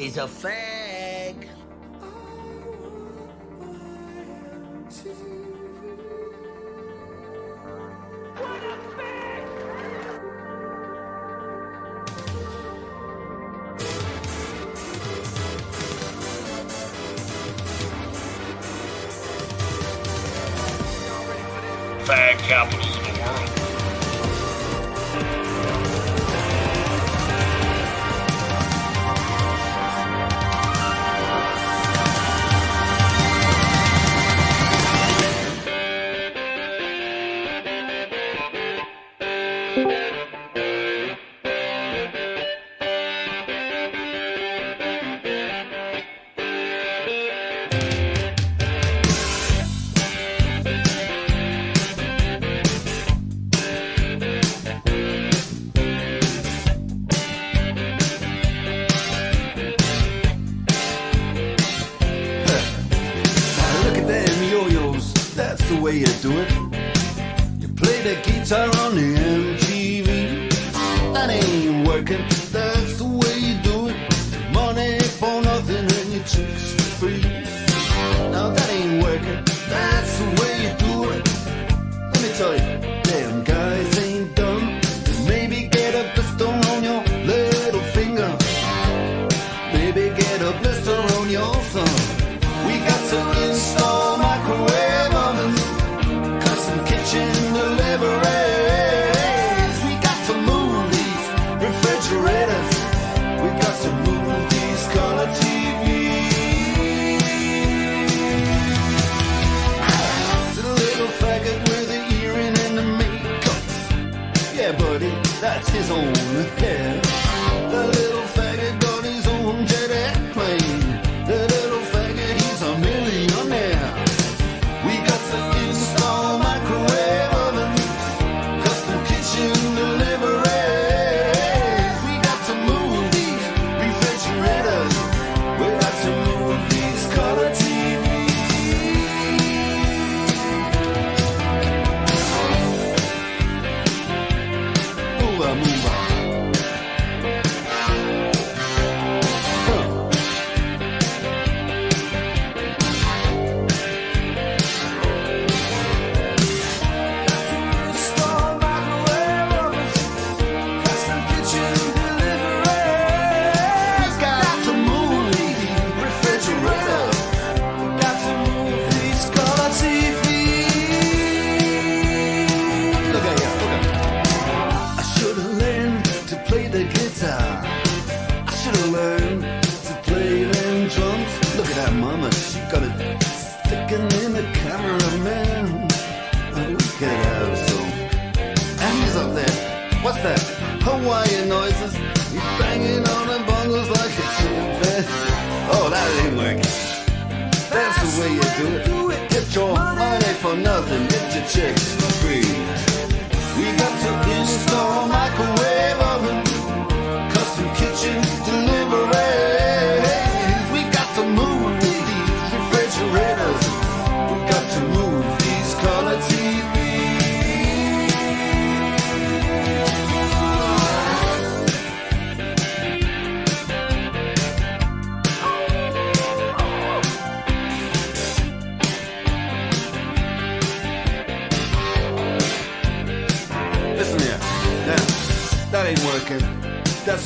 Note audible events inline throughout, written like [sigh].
is a fag. Fag capital. way you do it. You play the guitar on the that Hawaiian noises. He's banging on the bongos like a chimpanzee. Oh, that ain't working. That's, the way you do it. Get your money, for nothing. Get your chicks for free. We got to install a microwave.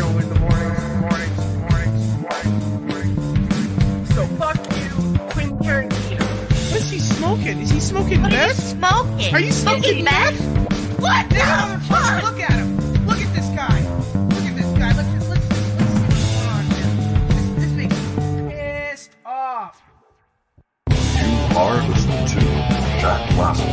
Show in the mornings, mornings, mornings, mornings, mornings. So fuck you, Quentin Tarantino. What's he smoking? Is he smoking What are you meth? smoking? Are you smoking meth? What the Motherfucker, fuck? Look at him. Look at this guy. Look at this guy. Let's let's let's, let's see what's going on here. This, this makes me pissed off. You are listening to Jack Lasso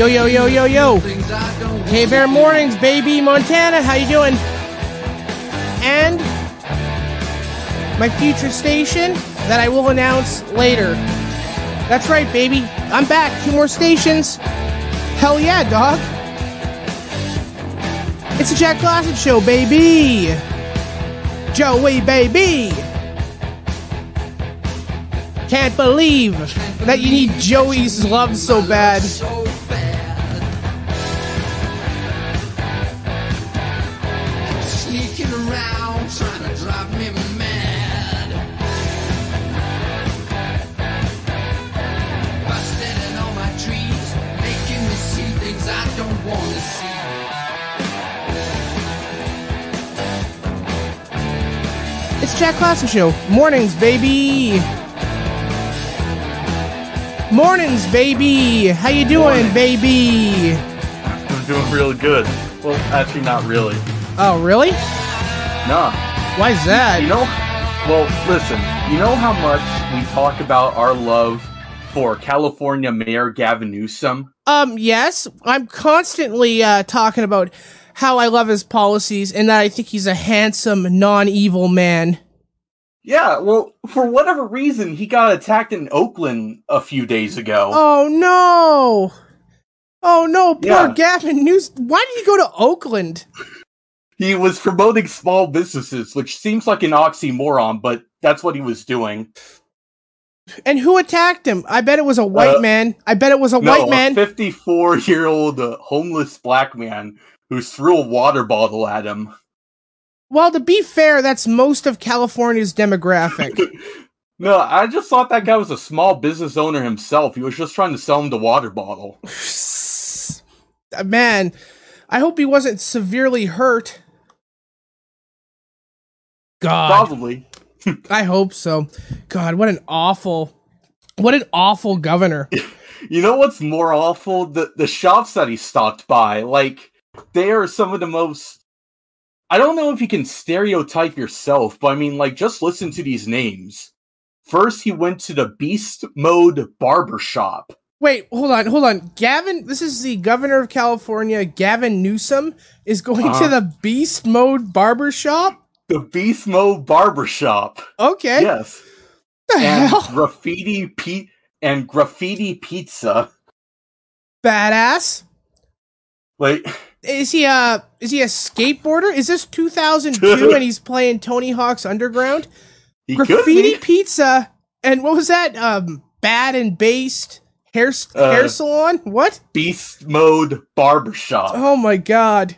Yo, yo, yo, yo, yo. Hey Bear Mornings, baby, Montana, how you doing? And my future station that I will announce later. That's right, baby. I'm back. Two more stations. Hell yeah, dog. It's a Jack Klassen show, baby. Joey, baby. Can't believe that you need Joey's love so bad. Jack Klassen Show. Mornings, baby. Mornings, baby. How you doing, Morning. baby? I'm doing really good. Well, actually, not really. Oh, really? Nah. Why's that? You know, well, listen. You know how much we talk about our love for California Mayor Gavin Newsom? Um, yes, I'm constantly uh, talking about how I love his policies and that I think he's a handsome, non-evil man. Yeah, well, for whatever reason, he got attacked in Oakland a few days ago. Oh no! Oh no, poor Yeah. Gavin News. Why did he go to Oakland? He was promoting small businesses, which seems like an oxymoron, but that's what he was doing. And who attacked him? I bet it was a white Uh, man. I bet it was a no, white man. a 54 year old uh, homeless black man who threw a water bottle at him. Well, to be fair, that's most of California's demographic. [laughs] No, I just thought that guy was a small business owner himself. He was just trying to sell him the water bottle. [sighs] Uh, Man, I hope he wasn't severely hurt. God, Probably. [laughs] I hope so. God, what an awful, what an awful governor. [laughs] You know what's more awful? The the shops that he stopped by, like they are some of the most. I don't know if you can stereotype yourself, but I mean, like, just listen to these names. First, he went to the Beast Mode Barber Shop. Wait, hold on, hold on. Gavin, this is the governor of California, Gavin Newsom, is going to Uh-huh. the Beast Mode Barber Shop. The Beast Mode Barber Shop. Okay, Yes. the And hell, graffiti pe- and graffiti pizza. badass. Like, Is he a is he a skateboarder? Is this 2002 and he's playing Tony Hawk's Underground? he Graffiti pizza and what was that? Um, bad and based hair Uh, hair salon. What? Beast Mode Barbershop. Oh my god.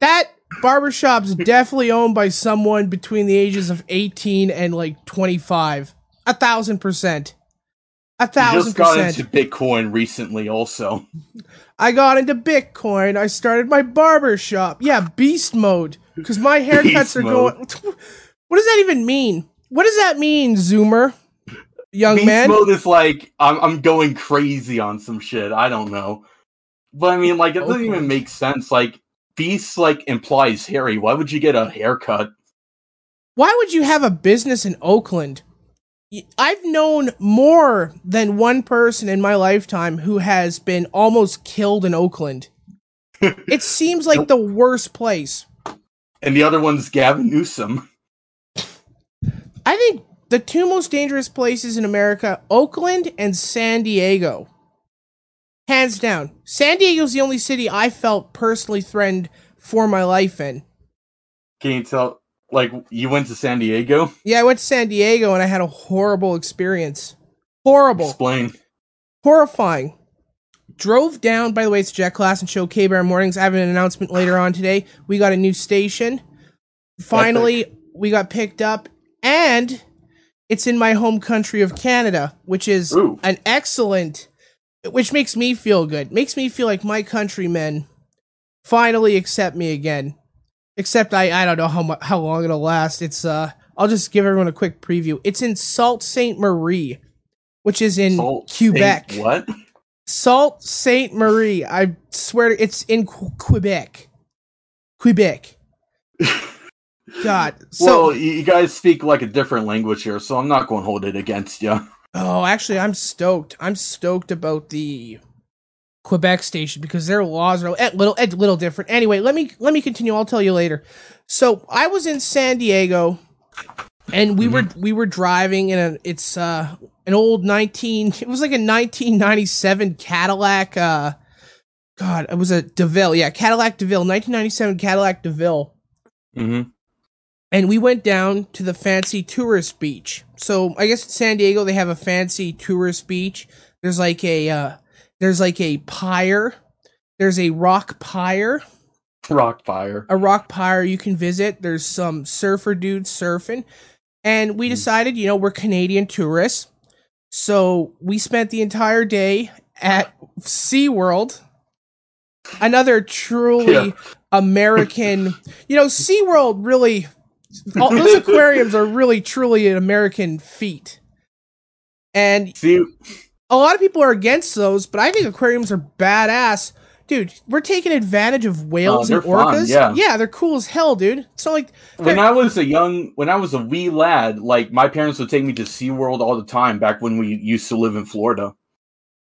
That barbershop's [laughs] definitely owned by someone between the ages of 18 and like 25. A thousand percent. A thousand just got percent. into Bitcoin recently, also. [laughs] I got into Bitcoin. I started my barber shop. Yeah, beast mode. Because my [laughs] haircuts are mode. going. [laughs] What does that even mean? What does that mean, Zoomer? Young Beast man? Beast mode is like I'm I'm going crazy on some shit. I don't know, but I mean, like it doesn't Okay. even make sense. Like Beast like implies hairy. Why would you get a haircut? Why would you have a business in Oakland? I've known more than one person in my lifetime who has been almost killed in Oakland. [laughs] it seems like the worst place. And the other one's Gavin Newsom. I think the two most dangerous places in America, Oakland and San Diego. Hands down. San Diego's the only city I felt personally threatened for my life in. Can you tell? Like you went to San Diego? Yeah, I went to San Diego and I had a horrible experience. Horrible. Explain. horrifying. Drove down, by the way, it's Jack Klassen Show K Bear Mornings. I have an announcement later on today. We got a new station. Finally, we got picked up, and it's in my home country of Canada, which is Ooh. an excellent, which makes me feel good. Makes me feel like my countrymen finally accept me again. Except I, I don't know how mu- how long it'll last. It's uh, I'll just give everyone a quick preview. It's in Sault Ste. Marie, which is in Salt Quebec. Saint- What? Sault Ste. Marie. I swear to, it's in Qu- Quebec. Quebec. [laughs] God. So, well, you you guys speak like a different language here, so I'm not going to hold it against you. oh, actually, I'm stoked. I'm stoked about the Quebec station because their laws are a little, a little different. Anyway, let me let me continue. I'll tell you later. So, I was in San Diego, and we were we were driving in a it's uh an old 19 [laughs] it was like a 1997 Cadillac uh god it was a DeVille yeah Cadillac DeVille 1997 Cadillac DeVille Mm-hmm. and we went down to the fancy tourist beach so I guess in San Diego they have a fancy tourist beach there's like a uh there's like a pyre there's a rock pyre Rock fire. a rock pyre you can visit. There's some surfer dudes surfing. And we hmm. decided, you know, we're Canadian tourists. So we spent the entire day at SeaWorld. Another truly Yeah. [laughs] American, you know, SeaWorld really, all, those aquariums are really truly an American feat. And See, a lot of people are against those, but I think aquariums are badass. Dude, we're taking advantage of whales Oh, and they're fun, orcas. yeah. they're cool as hell, dude. So like when I was a young, when I was a wee lad, like my parents would take me to SeaWorld all the time back when we used to live in Florida.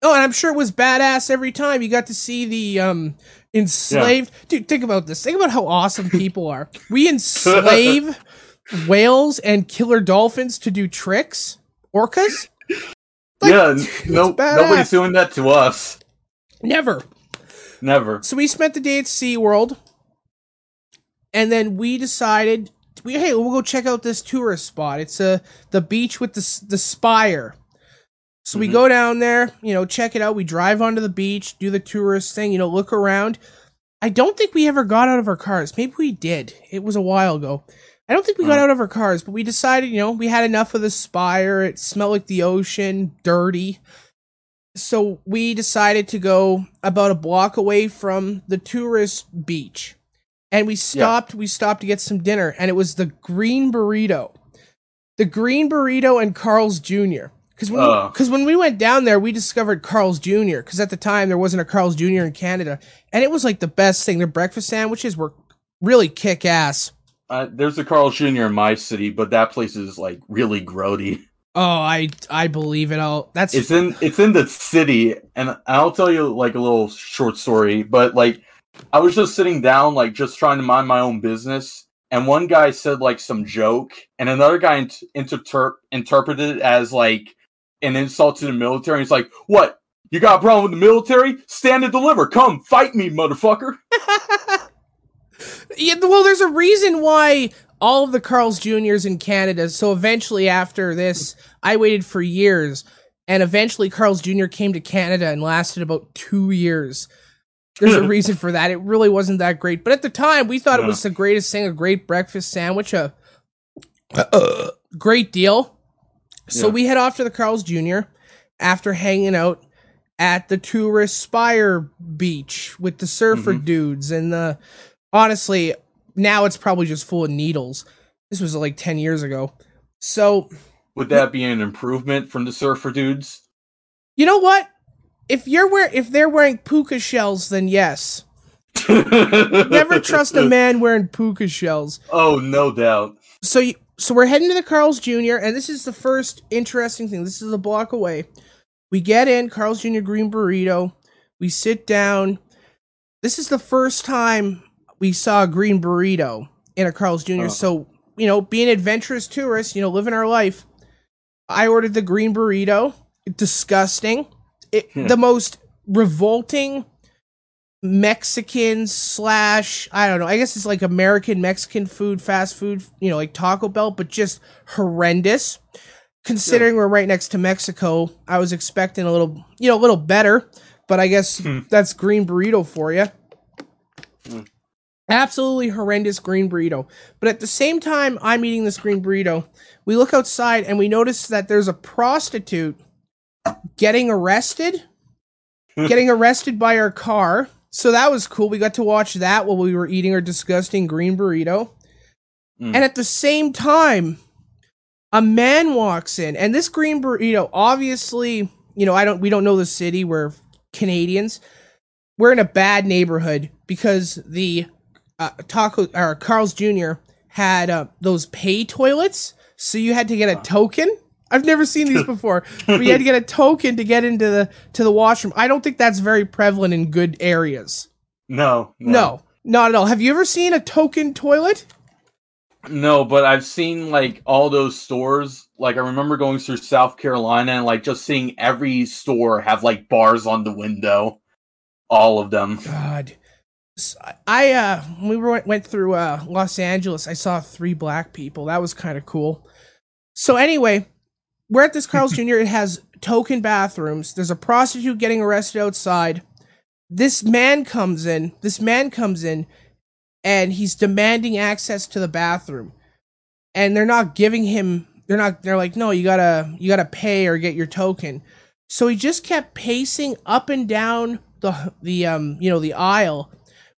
Oh, and I'm sure it was badass every time you got to see the um enslaved. Dude, think about this. Think about how awesome people are. We enslave [laughs] whales and killer dolphins to do tricks. Orcas? Like, yeah, no, nobody's doing that to us. Never. Never. So we spent the day at SeaWorld. And then we decided we hey, we'll go check out this tourist spot. It's uh, the beach with the the spire. So we Mhm. go down there, you know, check it out. We drive onto the beach, do the tourist thing, you know, look around. I don't think we ever got out of our cars. Maybe we did. It was a while ago. I don't think we got out of our cars, but we decided, you know, we had enough of the spire. It smelled like the ocean, dirty. So we decided to go about a block away from the tourist beach. And we stopped, we stopped to get some dinner, and it was the green burrito. The green burrito and Carl's Jr. Because when, Uh. because when we went down there, we discovered Carl's Jr. Because at the time there wasn't a Carl's Jr. in Canada, and it was like the best thing. Their breakfast sandwiches were really kick ass. Uh, there's a Carl Jr. in my city, but that place is like really grody. Oh, I I believe it all. That's It's in it's in the city, and I'll tell you like a little short story. But like, I was just sitting down, like just trying to mind my own business, and one guy said like some joke, and another guy int- interpret interpreted it as like an insult to the military. He's like, "What? You got a problem with the military? Stand and deliver. Come fight me, motherfucker." [laughs] Yeah, well, there's a reason why all of the Carl's Juniors in Canada. So eventually, after this, I waited for years. and eventually Carl's Jr. came to Canada and lasted about two years. There's a hmm. reason for that. It really wasn't that great, but at the time we thought it was the greatest thing, a great breakfast sandwich, a uh, uh, great deal. So Yeah. we head off to the Carl's Jr. after hanging out at the tourist Spire Beach with the surfer mm-hmm. dudes and the honestly, now it's probably just full of needles. This was like 10 years ago. So, Would that be an improvement from the surfer dudes? you know what? If you're wear if they're wearing puka shells, then yes. [laughs] Never trust a man wearing puka shells. Oh, no doubt. So you, so we're heading to the Carl's Jr. and this is the first interesting thing. This is a block away. We get in Carl's Jr. Green Burrito. We sit down. This is the first time we saw a green burrito in a Carl's Jr. Oh. So you know, being adventurous tourists, you know, living our life. I ordered the green burrito. Disgusting. It, Hmm. The most revolting Mexican slash I don't know. I guess it's like American Mexican food, fast food, you know, like Taco Bell, but just horrendous. Considering we're right next to Mexico, I was expecting a little, you know, a little better, but I guess Hmm. that's green burrito for you. Absolutely horrendous green burrito. But at the same time I'm eating this green burrito, we look outside and we notice that there's a prostitute getting arrested [laughs] getting arrested by our car. So that was cool. We got to watch that while we were eating our disgusting green burrito. Mm. And at the same time, a man walks in, and this green burrito, obviously, you know, I don't, we don't know the city. We're Canadians. We're in a bad neighborhood because the uh, taco or Carl's Jr. had uh, those pay toilets, so you had to get a token. I've never seen these before. [laughs] but you had to get a token to get into the to the washroom. I don't think that's very prevalent in good areas. No, No, not at all. Have you ever seen a token toilet? No, but I've seen like all those stores. Like I remember going through South Carolina and like just seeing every store have like bars on the window. All of them. God. I uh we were, went through uh Los Angeles, I saw three black people. That was kind of cool. So anyway, we're at this Carl's [laughs] Jr. It has token bathrooms. There's a prostitute getting arrested outside. This man comes in. This man comes in and he's demanding access to the bathroom. And they're not giving him they're not they're like, "No, you got to you got to pay or get your token." So he just kept pacing up and down the the um you know the aisle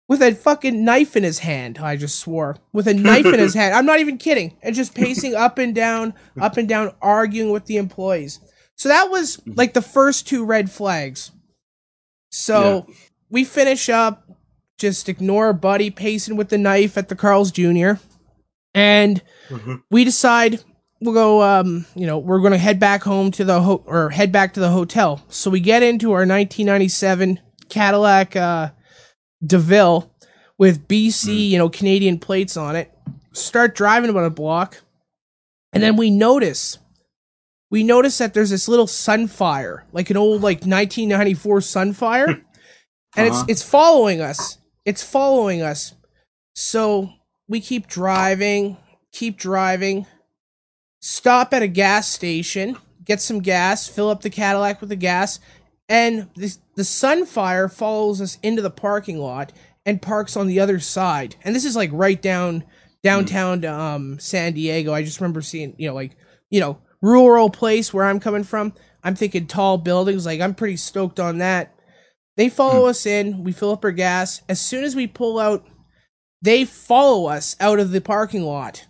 with a fucking knife in his hand. I just swore with a knife in his [laughs] hand. I'm not even kidding. And just pacing up and down, up and down, arguing with the employees. So that was like the first two red flags. So we finish up, just ignore Buddy pacing with the knife at the Carl's Jr. And we decide we'll go um you know we're going to head back home to the ho- or head back to the hotel so we get into our 1997 cadillac uh deville with bc you know canadian plates on it start driving about a block. And then we notice we notice that there's this little sunfire like an old like 1994 sunfire. [laughs] And Uh-huh. it's it's following us. It's following us. So we keep driving keep driving. Stop at a gas station, get some gas, fill up the Cadillac with the gas, and the, the Sunfire follows us into the parking lot and parks on the other side. And this is like right down downtown um San Diego. I just remember seeing, you know, like, you know, rural place where I'm coming from. I'm thinking tall buildings, like I'm pretty stoked on that. They follow us in, we fill up our gas. As soon as we pull out, they follow us out of the parking lot.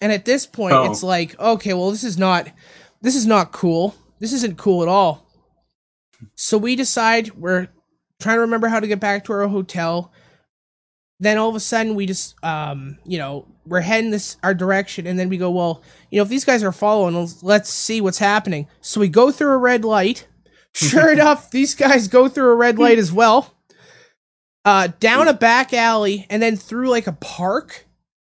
And at this point, Oh. it's like, okay, well, this is not, this is not cool. This isn't cool at all. So we decide we're trying to remember how to get back to our hotel. Then all of a sudden, we just, um, you know, we're heading this our direction, and then we go, well, you know, if these guys are following, let's- let's see what's happening. So we go through a red light. [laughs] Sure enough, these guys go through a red light as well. Uh, down a back alley, and then through like a park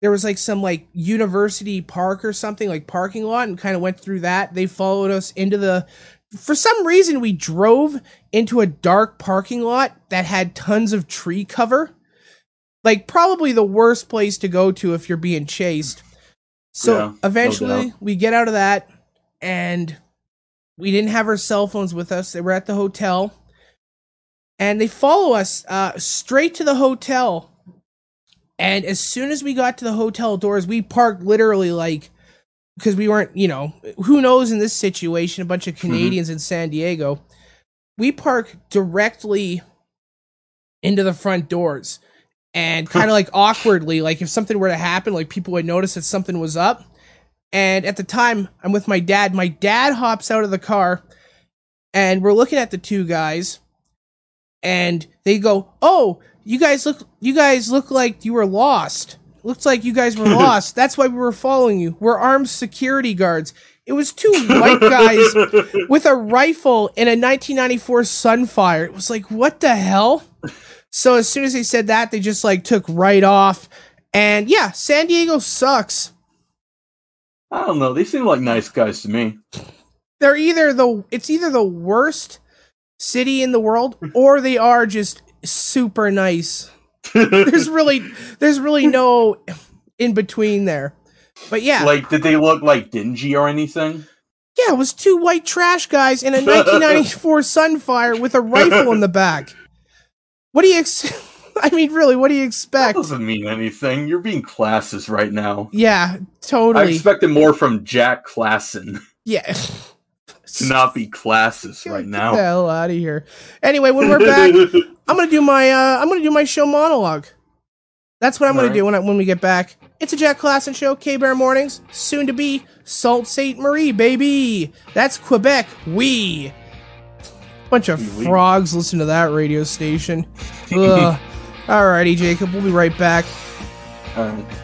there was like some like university park or something like parking lot and kind of went through that they followed us into the for some reason we drove into a dark parking lot that had tons of tree cover like probably the worst place to go to if you're being chased so Yeah, eventually doubt. we get out of that and we didn't have our cell phones with us. They were at the hotel, and they follow us uh, straight to the hotel. And as soon as we got to the hotel doors, we parked literally like because we weren't, you know, who knows in this situation, a bunch of mm-hmm. Canadians in San Diego. We park directly into the front doors and [laughs] kind of like awkwardly, like if something were to happen, like people would notice that something was up. And at the time, I'm with my dad. My dad hops out of the car and we're looking at the two guys and they go, "Oh, you guys look you guys look like you were lost. Looks like you guys were [laughs] lost. That's why we were following you. We're armed security guards." It was two white [laughs] guys with a rifle and a 1994 Sunfire. It was like, "What the hell?" So as soon as they said that, they just like took right off. And yeah, San Diego sucks. I don't know. They seem like nice guys to me. They're either the it's either the worst city in the world or they are just super nice. There's [laughs] really there's really no in between there. But yeah. Like, did they look like dingy or anything? yeah, it was two white trash guys in a [laughs] 1994 Sunfire with a rifle in the back. What do you ex- [laughs] I mean, really, what do you That expect? doesn't mean anything. You're being classes right now. Yeah, totally. I expected more from Jack Klassen yeah. To not be classist right Get the now. hell out of here. Anyway, when we're back, [laughs] I'm gonna do my uh, I'm gonna do my show monologue. That's what I'm gonna Alright. do when I, when we get back. It's a Jack Klassen show, K Bear Mornings, soon to be Sault Saint Marie, baby. That's Quebec. We. Bunch of frogs listen to that radio station. [laughs] Ugh. Alrighty, Jacob. We'll be right back. Alright. Riding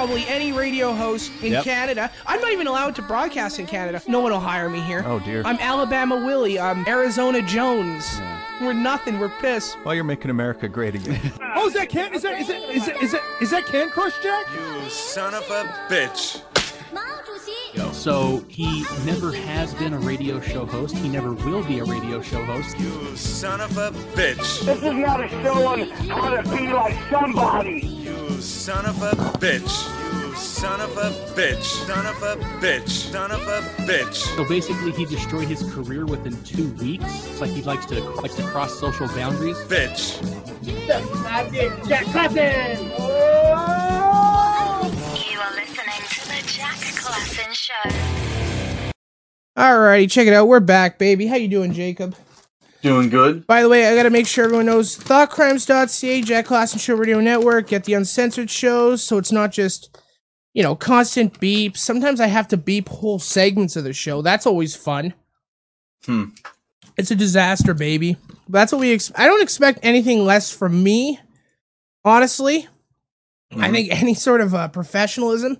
probably any radio host in Yep. Canada. I'm not even allowed to broadcast in Canada. No one will hire me here. Oh, dear. I'm Alabama Willie. I'm Arizona Jones. We're nothing. We're piss. Well, you're making America great again. [laughs] oh, is that can? Is that is it is it is it is that Can Crush Jack? You son of a bitch. So he never has been a radio show host. He never will be a radio show host. You son of a bitch. This is not a show on how to be like somebody. You son of a bitch. You son of a bitch. Son of a bitch. Son of a bitch. So basically, he destroyed his career within two weeks. It's like he likes to likes to cross social boundaries. Bitch. Jack Clapton. You are listening to the Jack Klassen Show. Alrighty, check it out. We're back, baby. How you doing, Jacob? Doing good. By the way, I gotta make sure everyone knows thoughtcrimes.ca, Jack Klassen Show Radio Network, get the uncensored shows, so it's not just, you know, constant beeps. Sometimes I have to beep whole segments of the show. That's always fun. Hmm. It's a disaster, baby. That's what we. Ex- I don't expect anything less from me, honestly. I think [laughs] any sort of uh, professionalism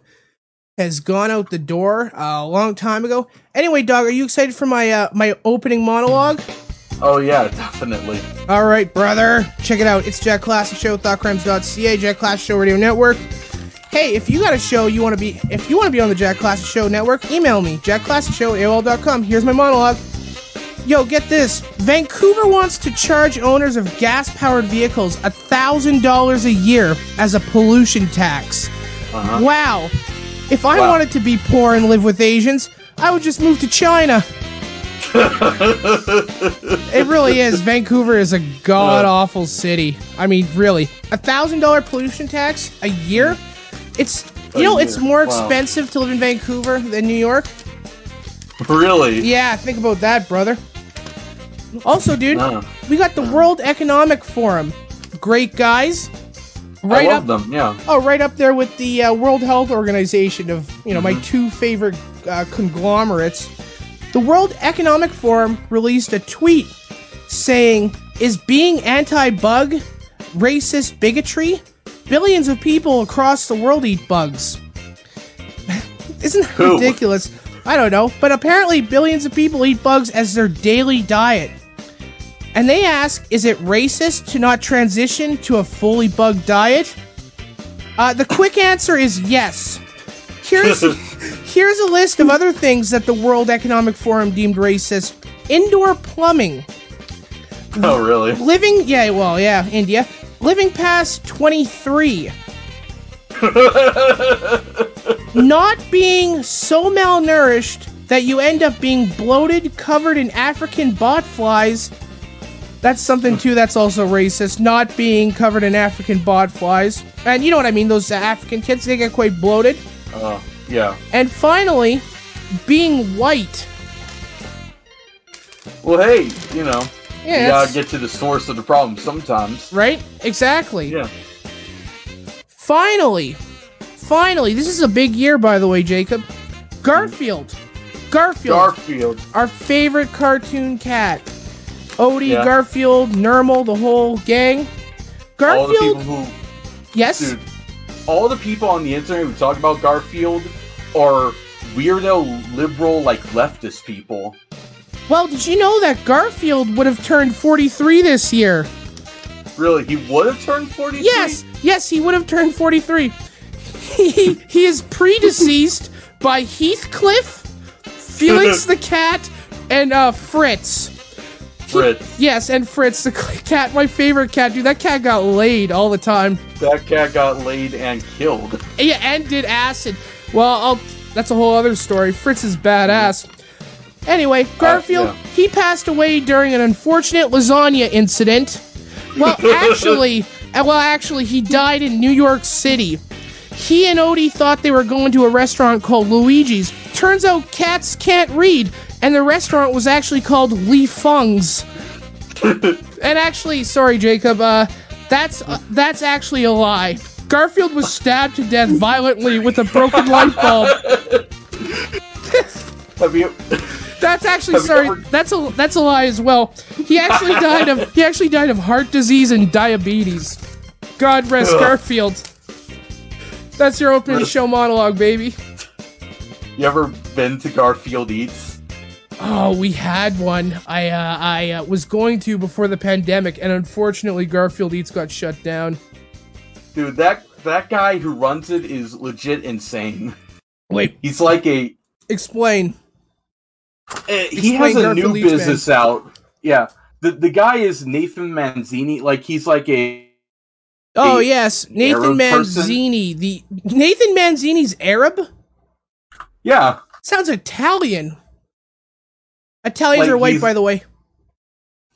has gone out the door uh, a long time ago. Anyway, dog, are you excited for my uh, my opening monologue? Oh yeah, definitely. All right, brother. Check it out. It's Jack Klassen Show, thoughtcrimes.ca, Jack Klassen Show Radio Network. Hey, if you got a show you want to be, if you want to be on the Jack Klassen Show Network, email me, jackclassicshow, AOL.com. Here's my monologue. Yo, get this. Vancouver wants to charge owners of gas-powered vehicles $1,000 a year as a pollution tax. Uh-huh. Wow. If I Wow. wanted to be poor and live with Asians, I would just move to China. [laughs] It really is. Vancouver is a god awful city. I mean, really, a thousand dollar pollution tax a year. It's you A know it's year. more Wow. expensive to live in Vancouver than New York. really? Yeah, think about that, brother. Also, dude, Nah. we got the World Economic Forum. Great guys. Right I up love them. Yeah. Oh, right up there with the uh, World Health Organization of you know my Mm-hmm. two favorite uh, conglomerates. The World Economic Forum released a tweet saying, "Is being anti-bug racist bigotry? Billions of people across the world eat bugs. [laughs] Isn't that Who? ridiculous? I don't know, but apparently billions of people eat bugs as their daily diet." And they ask, is it racist to not transition to a fully bug diet? Uh, the quick answer is yes. Here's here's a list of other things that the World Economic Forum deemed racist: indoor plumbing, Oh really? living yeah, well yeah, India, living past 23, [laughs] not being so malnourished that you end up being bloated, covered in African bot flies. That's something too. That's also racist. Not being covered in African bot flies, and you know what I mean. Those African kids they get quite bloated. Uh, yeah. And finally, being white. Well, hey, you know, Yeah, you gotta get to the source of the problem sometimes. Right? Exactly. Yeah. Finally, finally, this is a big year, by the way, Jacob. Garfield. Garfield. Garfield. Our favorite cartoon cat. Odie, Yeah. Garfield, Nermal, the whole gang. All the Garfield. people who, yes. dude, all the people on the internet who talk about Garfield are weirdo, liberal, like leftist people. Well, did you know that Garfield would have turned 43 this year? Really, he would have turned 43? Yes, yes, he would have turned 43. He, he is predeceased by Heathcliff, Felix [laughs] the cat, and uh, Fritz. Fritz. Yes, and Fritz, the cat, my favorite cat, dude. That cat got laid all the time. That cat got laid and killed. Yeah, and did acid. Well, I'll, that's a whole other story. Fritz is badass. Anyway, Garfield, yeah. he passed away during an unfortunate lasagna incident. Well, [laughs] actually, uh, well, actually, he died in New York City. He and Odie thought they were going to a restaurant called Luigi's. Turns out cats can't read, and the restaurant was actually called Li Feng's. [laughs] and actually, sorry, Jacob, uh, that's uh, that's actually a lie. Garfield was stabbed to death violently with a broken light bulb. [laughs] Have you? [laughs] That's actually Have sorry. ever- That's a that's a lie as well. He actually died of he actually died of heart disease and diabetes. God rest Ugh. Garfield. That's your opening show monologue, baby. You ever been to Garfield Eats? Oh, we had one. I uh, I uh, was going to before the pandemic, and unfortunately, Garfield Eats got shut down. Dude, that that guy who runs it is legit insane. Wait, he's like a Explain. Eh, he has a Garfield new Eats, business out. Yeah, the the guy is Nathan Manzini. Like he's like a Oh a yes, Nathan Arab person. Manzini. The Nathan Manzini's Arab. Yeah, Sounds Italian. Italians Like, are white, by the way.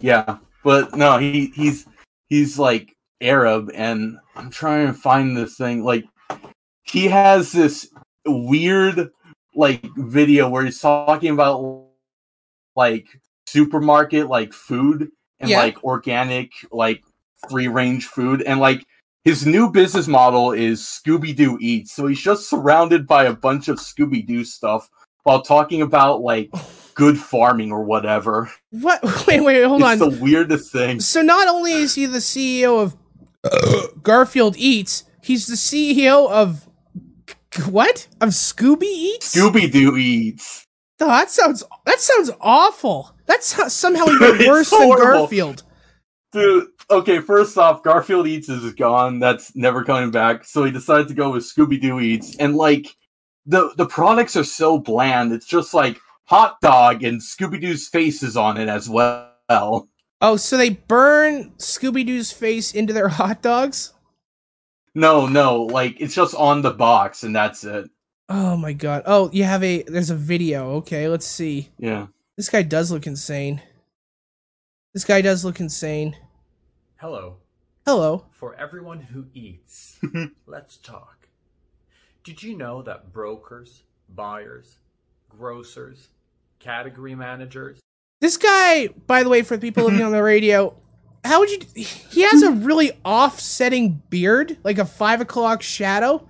yeah, but no, he he's he's like Arab, and I'm trying to find this thing. Like he has this weird like video where he's talking about like supermarket like food and Yeah. like organic like free range food and like his new business model is Scooby Doo Eats. So he's just surrounded by a bunch of Scooby Doo stuff while talking about like [laughs] oh. Good farming or whatever. What? [laughs] Wait, wait, hold it's on. the weirdest thing. So not only is he the CEO of [coughs] Garfield Eats, he's the CEO of what? Of Scooby Eats? Scooby Doo Eats. Oh, that sounds that sounds awful. That's ho- somehow even [laughs] It's worse than. Garfield. Dude, okay, first off, Garfield Eats is gone. That's never coming back. So he decided to go with Scooby Doo Eats. And like the the products are so bland. It's just like hot dog and Scooby Doo's faces on it as well. Oh, so they burn Scooby Doo's face into their [laughs] hot dogs? No, no, like it's just on the box and that's it. Oh my god. Oh, you have a there's a video. Okay, let's see. Yeah. This guy does look insane. This guy does look insane. Hello. Hello. For everyone who eats, [laughs] let's talk. Did you know that brokers, buyers, grocers, category managers, This guy, by the way, for the people living on the [laughs] radio, how would you? He has a really offsetting beard, like a five o'clock shadow.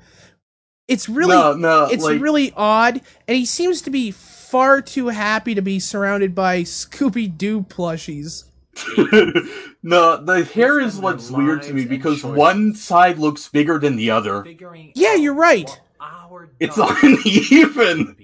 It's really, No, no, it's like- really odd, and he seems to be far too happy to be surrounded by Scooby Doo plushies. [laughs] no, the hair is what's weird to me because one side looks bigger than the other. Yeah, you're right. It's uneven.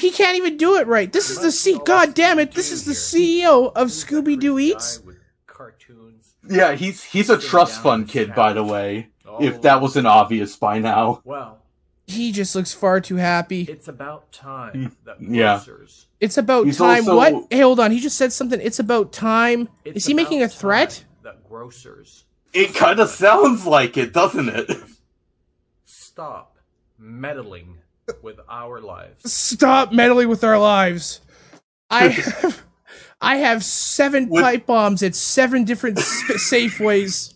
He can't even do it right. This is the C. God damn it! This is the CEO of Scooby Doo Eats. Cartoons. Yeah, he's he's a trust fund kid, by the way. If that wasn't obvious by now. well, He just looks far too happy. it's about time mm, that Yeah. grocers It's about He's time. also- What? Hey, hold on. He just said something. It's about time. It's Is he making a threat? that grocers It kind of sounds like it, doesn't it? stop meddling with our lives. Stop meddling with our lives. I have, I have seven pipe bombs at seven different sp- Safeways.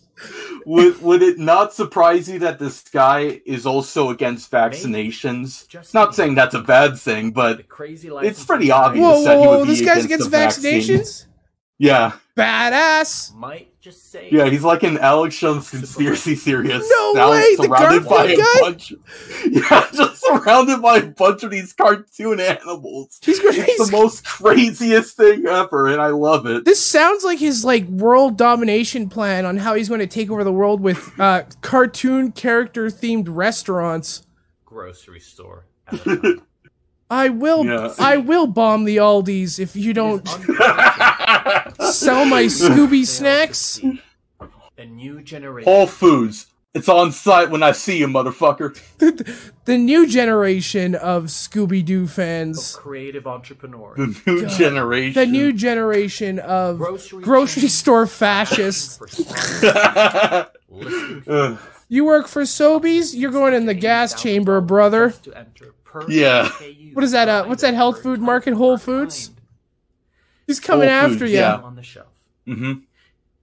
would would it not surprise you that this guy is also against vaccinations? Not saying that's a bad thing, but it's pretty obvious Whoa, that whoa, he whoa! would be This guy's against, against the vaccine. vaccinations. Yeah, Badass. Might just say yeah, he's like an Alex Jones conspiracy theorist. No now way, the surrounded by a guy? bunch. [laughs] Yeah, just surrounded by a bunch of these cartoon animals. He's, It's the most craziest thing ever, and I love it. This sounds like his like world domination plan on how he's going to take over the world with uh, cartoon character themed restaurants. Grocery store. [laughs] I will, Yeah. I will bomb the Aldis if you don't sell my Scooby snacks. A new generation. Whole Foods. It's on site when I see you, motherfucker. The new generation of Scooby Doo fans. creative entrepreneurs. The new generation. The new generation of grocery, store fascists. [laughs] You work for Sobeys? You're going in the gas chamber, brother. yeah. What is that? Uh, what's that health food market? Whole Foods. He's coming Whole after Foods, you. yeah. on the shelf. Mm-hmm.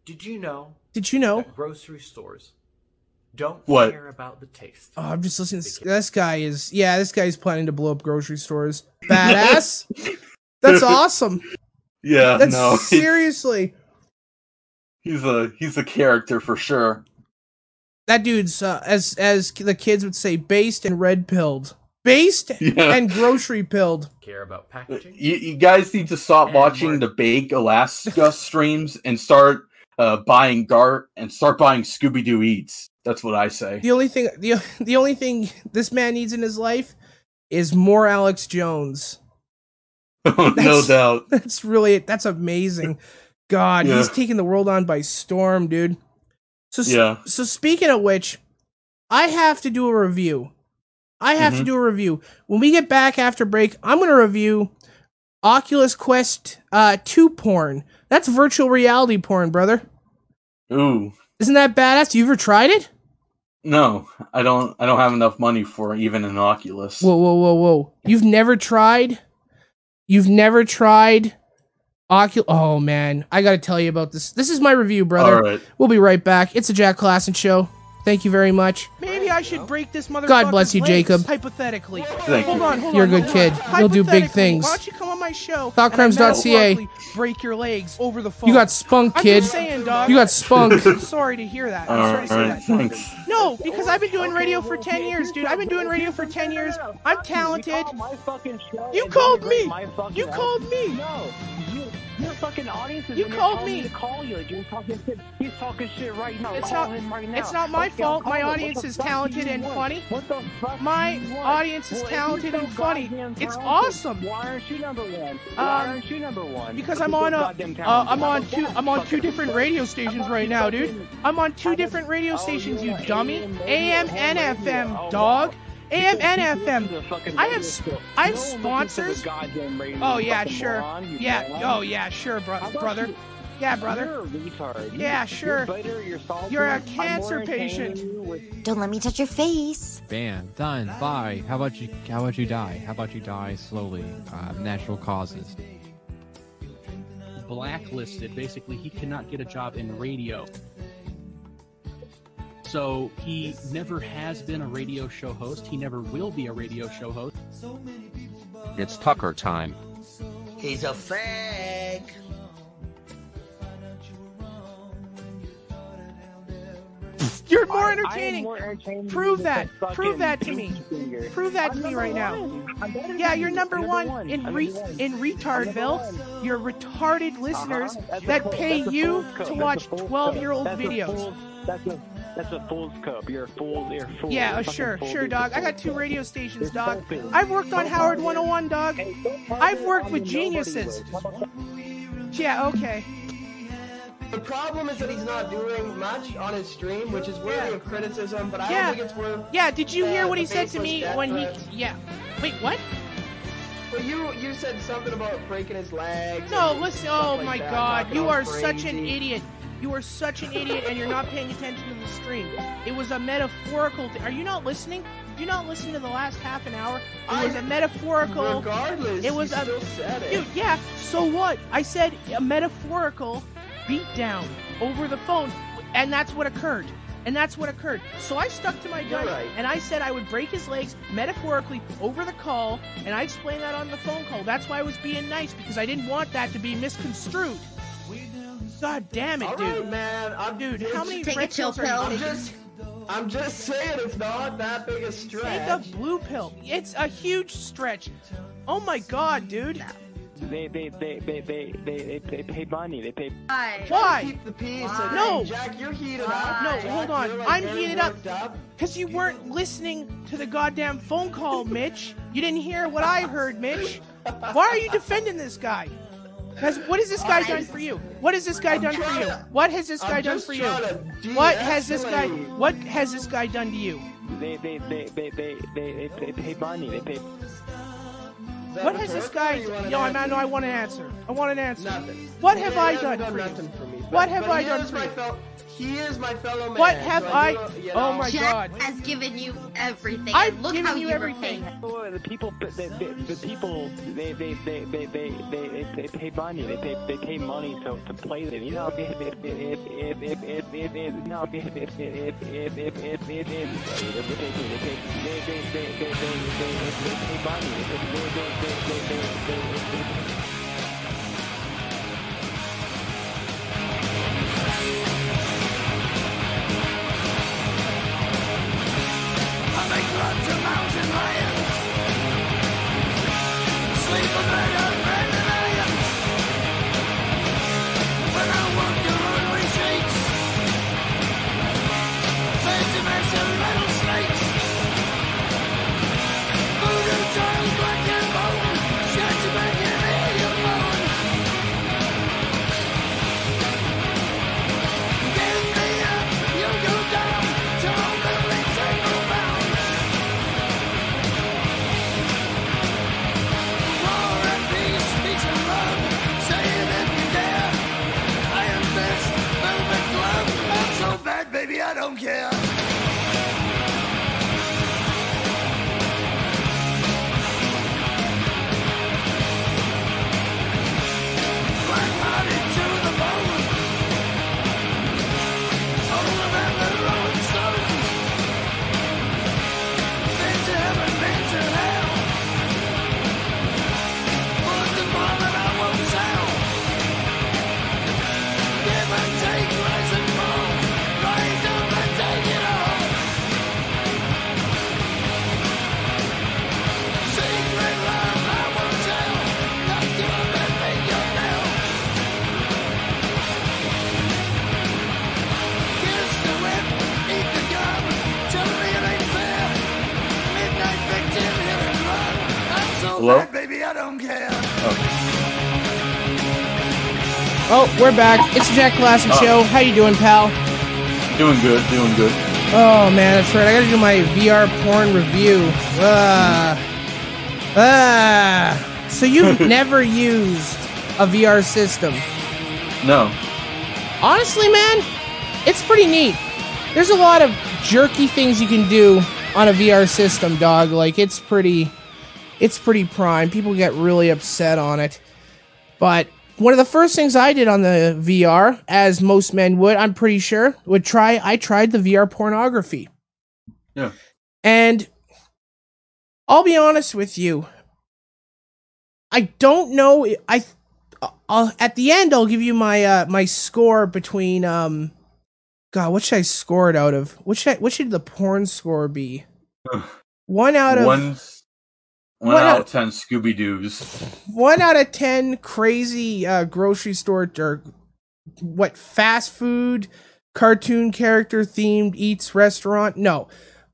Did you know Did you know? that grocery stores don't What? care about the taste? Oh, I'm just listening. to- This guy is, yeah, this guy's planning to blow up grocery stores. Badass. [laughs] That's awesome. Yeah, That's no. it's- seriously. He's a he's a character for sure. That dude's, uh, as as the kids would say, based and red pilled, based [laughs] Yeah. and grocery pilled. Care about packaging? You, you guys need to stop watching the Baked Alaska [laughs] streams and start uh, buying Gart and start buying Scooby Doo Eats. That's what I say. The only thing the the only thing this man needs in his life is more Alex Jones. [laughs] no That's- doubt. That's really that's amazing. God, Yeah. he's taking the world on by storm, dude. So Yeah. so speaking of which, I have to do a review. I have to Mhm. do a review. When we get back after break, I'm going to review Oculus Quest uh 2 porn. That's virtual reality porn, brother. Ooh. Isn't that badass? You ever tried it? No, I don't. I don't have enough money for even an Oculus. Whoa, whoa, whoa, whoa. You've never tried? You've never tried Ocul Oh man, I got to tell you about this. This is my review, brother. All right. We'll be right back. It's a Jack Klassen show. Thank you very much. Maybe I should break this motherfucker's God bless you, legs, Jacob. Hypothetically. Thank hold you. on, hold You're on. a good hold kid. on. You'll do big things. Why don't you come on my show? Thoughtcrimes.ca. and I metaphorically Break your legs over the phone. You got spunk, I'm kid. just saying, dog. You got spunk. [laughs] I'm sorry to hear that. I'm sorry to say that. thanks. No, because I've been doing radio for 10 years, dude. I've been doing radio for 10 years. I'm talented. You called me. You called me. No, you, your fucking audience is You called me. to call you. You're talking shit. He's talking shit right now. It's call not. him right now. It's not my Okay, fault. My. Audience is talented and want? funny. What the fuck? My do you want? audience is Well, talented you're and funny. It's awesome. Why aren't you number one? Um, Why aren't you number one? Because I'm on a. Uh, I'm on two. I'm on two different radio stations right now, dude. I'm on two different radio stations, you dummy. AM and FM, dog. AM and FM. I have, sp- I have sponsors. Oh yeah, sure. Yeah. Oh yeah, sure, bro- brother. Yeah, brother. You're a retard. Yeah, sure. You're bitter, you're. You're a I'm more cancer patient. with- Don't let me touch your face. Ban. Done. Bye. How about you? How about you die? How about you die slowly? Uh, natural causes. blacklisted. Basically, he cannot get a job in radio. So he never has been a radio show host. He never will be a radio show host. It's Tucker time. He's a fag. You're more I- I entertaining. more entertaining Prove that. Prove that to me. finger. Prove that I'm to me right now. one. I'm Yeah, you're you. number one one. in I'm re- one. in I'm retardville. number one. You're retarded listeners Uh-huh. That pay you to watch 12-year-old That's a videos. Fool's- That's a fool's cup. You're a fool. You're a fool. Yeah, a uh, sure, fool. sure, dog. I got two radio stations, You're dog. stupid. I've worked on Howard 101, dog. Hey, don't tell I've worked with geniuses. with. How about that? Yeah, okay. The problem is that he's not doing much on his stream, which is worthy of criticism, but I Yeah. don't think it's worth. Yeah, did you hear uh, what he said to me when he? threats. Yeah. Wait, what? Well, you you said something about breaking his legs. No, listen. Oh like my that, God, you all are such an idiot. You are such an idiot, and you're not paying attention to the stream. It was a metaphorical. Th- are you not listening? Did you not listen to the last half an hour? It was a metaphorical. Regardless, it was a. still said it. Dude, yeah. So what? I said a metaphorical beatdown over the phone, and that's what occurred. And that's what occurred. So I stuck to my You're gun, right. and I said I would break his legs metaphorically over the call, and I explained that on the phone call. That's why I was being nice because I didn't want that to be misconstrued. God damn it, All dude. right, man. I'm, Dude, how many Take a red chill pills are you pill. I'm just, I'm just saying it's not that big a stretch. Take a blue pill. It's a huge stretch. Oh my god, dude. They they they they they they they pay money. They pay. Why? Keep the peace. And, No. Jack, you're heated up. No, Jack, hold on. like, I'm heated up. up. Because you weren't listening to the goddamn phone call, Mitch. You didn't hear what I heard, Mitch. Why are you defending this guy? Has, what has this guy done for you? What has this guy I'm done for you? to- What has this I'm guy done for you? What has this guy? What has this guy done to you? They they they they they they they pay money. They pay. What has this guy? or you want an No, I answer? no, I want an answer. I want an answer. Nothing. What have He I hasn't done for you? Nothing but- What have but I done for my you? fel- He is my fellow man. What have so I- do, you oh know, my Jack God. has given you everything. I've look given how you you everything. repay. Oh, the people, the, the, the people, they they they they they they, they pay money. They pay they pay money to to play them. You know, if if if if if if if if no, if if if if if if if if if they pay they they they they they they they pay money. I make love to mountain lions. We're back. It's the Jack Klassen Oh. Show. How you doing, pal? Doing good, doing good. Oh man, that's right. I gotta do my VR porn review. Ah, ah. So you've [laughs] never used a VR system? No. Honestly, man, it's pretty neat. There's a lot of jerky things you can do on a VR system, dog. Like it's pretty, it's pretty prime. People get really upset on it, but one of the first things I did on the VR, as most men would, I'm pretty sure, would try. I tried the VR pornography. Yeah. And I'll be honest with you. I don't know. I I'll, at the end I'll give you my uh my score between um God, what should I score it out of? What should I, what should the porn score be? One out of one, one One out out- of ten Scooby Doo's. one out of ten crazy uh, grocery store or what fast food cartoon character themed eats restaurant. No,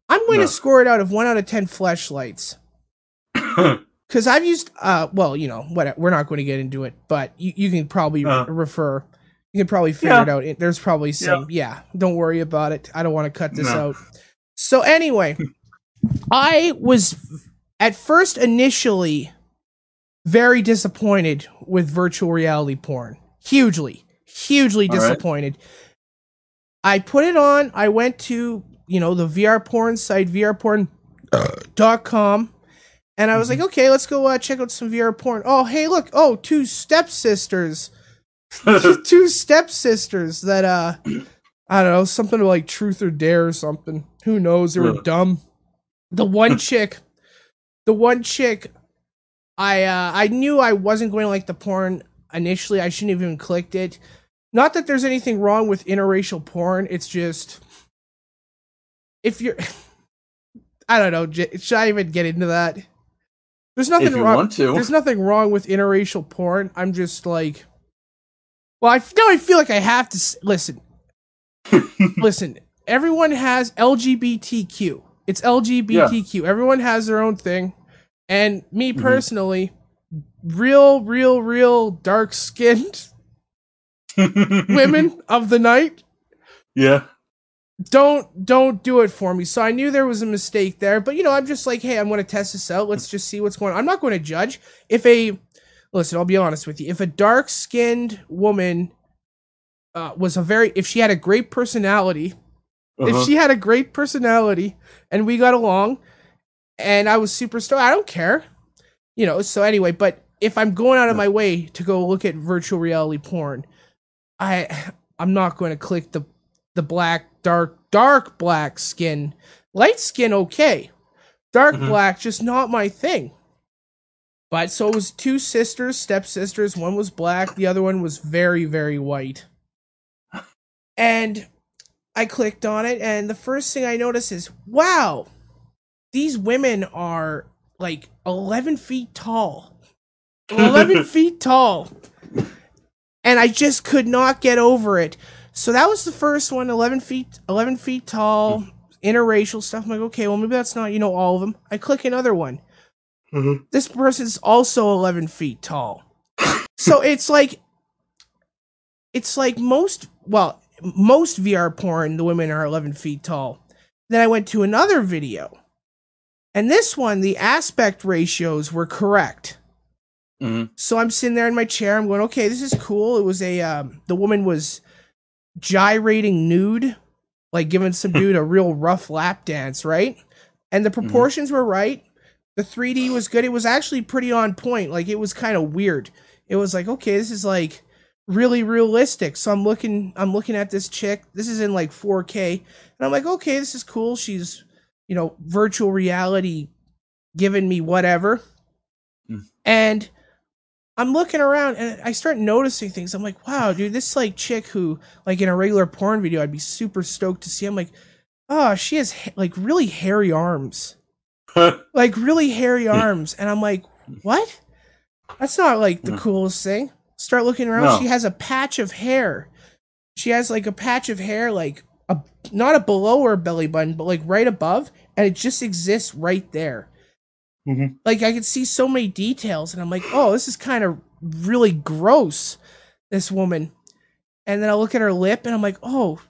I'm going No. to score it out of one out of ten fleshlights. [laughs] Because I've used, uh, well, you know, what we're not going to get into it, but you, you can probably Uh. refer. You can probably figure Yeah. it out. There's probably some, yeah. Don't worry about it. I don't want to cut this out. So anyway, [laughs] I was at first initially very disappointed with virtual reality porn. Hugely, hugely All right. disappointed. I put it on. I went to, you know, the VR porn site, vrporn.com, and I was like, okay, let's go uh, check out some VR porn. Oh, hey, look. Oh, two stepsisters. [laughs] [laughs] two stepsisters that, uh, I don't know, something like Truth or Dare or something. Who knows? They were dumb. The one chick, the one chick, I uh, I knew I wasn't going to like the porn initially. I shouldn't have even clicked it. Not that there's anything wrong with interracial porn. It's just if you're, [laughs] I don't know. Should I even get into that? There's nothing wrong. There's nothing wrong with interracial porn. I'm just like, well, I now I feel like I have to listen. [laughs] listen, everyone has LGBTQ. It's LGBTQ. Everyone has their own thing. And me Mm-hmm. personally, real, real, real dark skinned [laughs] women of the night Yeah. don't don't do it for me. So I knew there was a mistake there, but you know, I'm just like, hey, I'm going to test this out. Let's just see what's going on. I'm not going to judge if a listen. I'll be honest with you. If a dark skinned woman uh, was a very, if she had a great personality, Uh-huh. if she had a great personality and we got along, and I was super stoked, I don't care, you know. So anyway, but if I'm going out of my way to go look at virtual reality porn, I I'm not going to click the the black dark dark black skin. Light skin okay. Dark Mhm. black just not my thing. But so it was two sisters, stepsisters, one was black, the other one was very very white. And I clicked on it and the first thing I noticed is wow. These women are like 11 feet tall. [laughs] 11 feet tall and I just could not get over it. So that was the first one, 11 feet, 11 feet tall, mm-hmm. interracial stuff. I'm like, okay, well maybe that's not you know all of them. I click another one. Mm-hmm. This person's also 11 feet tall. [laughs] so it's like, it's like most, well, most VR porn, the women are 11 feet tall. Then I went to another video, and this one, the aspect ratios were correct. Mhm. So I'm sitting there in my chair. I'm going, okay, this is cool. It was a um, the woman was gyrating nude, like giving some [laughs] dude a real rough lap dance, right? And the proportions were right. The 3D was good. It was actually pretty on point. Like it was kind of weird. It was like, okay, this is like really realistic. So I'm looking I'm looking at this chick. This is in like 4K. And I'm like, okay, this is cool. She's, you know, virtual reality giving me whatever. Hmm. And I'm looking around and I start noticing things. I'm like, wow, dude, this like chick who like in a regular porn video I'd be super stoked to see. I'm like, oh, she has ha- like really hairy arms. [laughs] like really hairy hmm. arms. And I'm like, what? That's not like the hmm. coolest thing. Start looking around. No. She has a patch of hair. She has like a patch of hair, like a not a below her belly button, but like right above, and it just exists right there. Mhm. Like I can see so many details, and I'm like, oh, this is kind of really gross. This woman, and then I look at her lip, and I'm like, oh,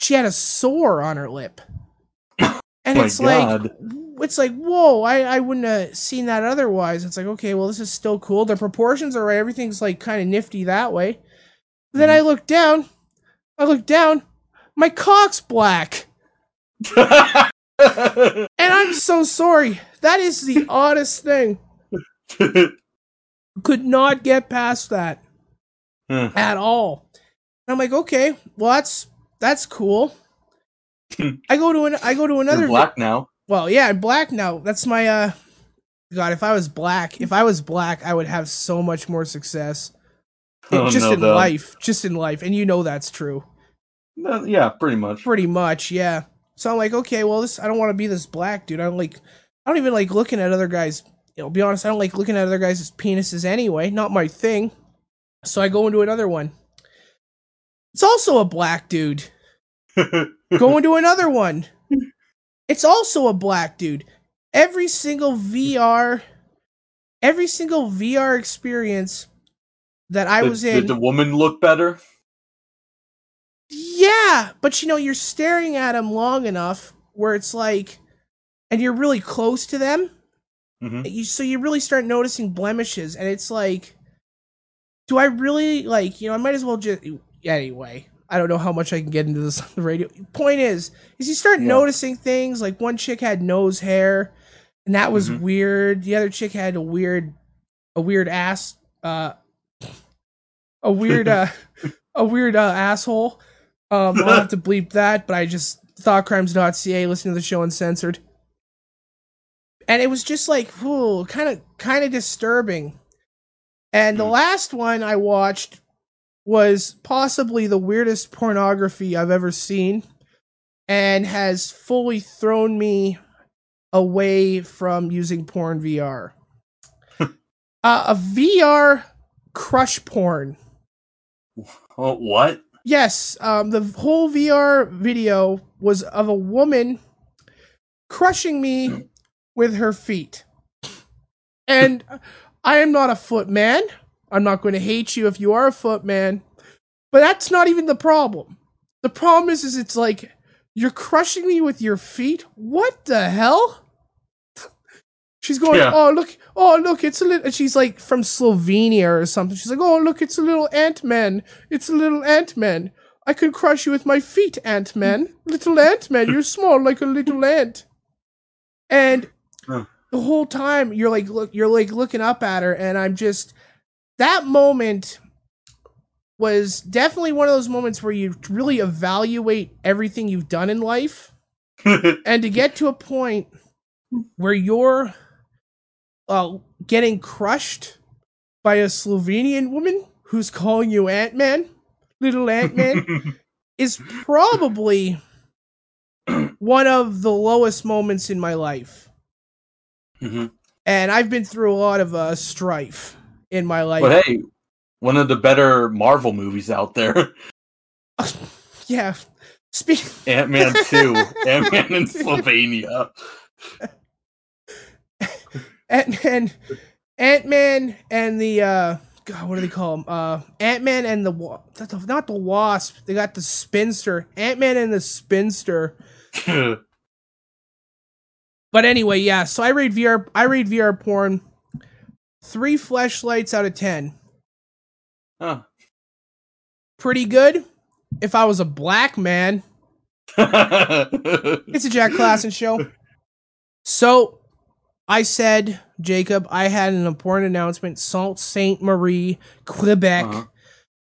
she had a sore on her lip, and My it's like, God. It's like, whoa, I I wouldn't have seen that otherwise. It's like, okay, well, this is still cool. The proportions are right. Everything's like kind of nifty that way. Then mm-hmm. I look down. I look down. My cock's black. [laughs] and I'm so sorry. That is the [laughs] oddest thing. Could not get past that hmm. at all. And I'm like, okay, well that's that's cool. Hmm. I go to an I go to another You're black now. Well, yeah, I'm black now. That's my uh God, if I was black, if I was black, I would have so much more success. Oh, just no in doubt. life. Just in life. And you know that's true. Uh, yeah, pretty much. Pretty much, yeah. So I'm like, okay, well this I don't want to be this black dude. I don't like I don't even like looking at other guys you know, be honest, I don't like looking at other guys' penises anyway. Not my thing. So I go into another one. It's also a black dude. [laughs] go into another one. It's also a black dude. Every single VR, every single VR experience that I Did- was in. Did the woman look better? Yeah, but you know, you're staring at them long enough where it's like, and you're really close to them. Mhm. You, so you really start noticing blemishes, and it's like, do I really like? You know, I might as well just anyway. I don't know how much I can get into this on the radio. Point is, is you start Yeah. noticing things like one chick had nose hair, and that was Mhm. weird. The other chick had a weird, a weird ass, uh, a weird, uh, [laughs] a weird uh, asshole. Um, I'll have to [laughs] bleep that, but I just thoughtcrimes.ca, listen to the show uncensored. And it was just like, ooh, kind of, kind of disturbing. And the last one I watched was possibly the weirdest pornography I've ever seen, and has fully thrown me away from using porn VR. [laughs] uh, a VR crush porn. Oh, what? Yes, um, the whole VR video was of a woman crushing me with her feet. And I am not a foot man. I'm not going to hate you if you are a foot man. But that's not even the problem. The problem is, is it's like you're crushing me with your feet. What the hell? [laughs] She's going, Yeah. oh look, oh look, it's a little. and She's like from Slovenia or something. She's like, oh look, it's a little Ant Man. It's a little Ant Man. I could crush you with my feet, Ant Man. Little Ant Man, you're small like a little ant. And the whole time you're like, look, you're like looking up at her, and I'm just that moment was definitely one of those moments where you really evaluate everything you've done in life [laughs] and to get to a point where you're uh, getting crushed by a Slovenian woman who's calling you Ant Man, little Ant Man, [laughs] is probably one of the lowest moments in my life. Mhm. And I've been through a lot of uh, strife in my life. But hey, one of the better Marvel movies out there. [laughs] [laughs] yeah. Speak- Ant Man 2. [laughs] Ant Man in Slovenia. Ant Man, Ant Man, and the uh, God, what do they call him? Uh, Ant Man and the not the- Wasp. They got the Spinster. Ant Man and the Spinster. But anyway, yeah. So I read VR. I read VR porn. Three fleshlights out of ten. Huh. Pretty good. If I was a black man, [laughs] it's a Jack Klassen show. So I said, Jacob, I had an important announcement. Sault Ste. Marie, Quebec, Uh-huh.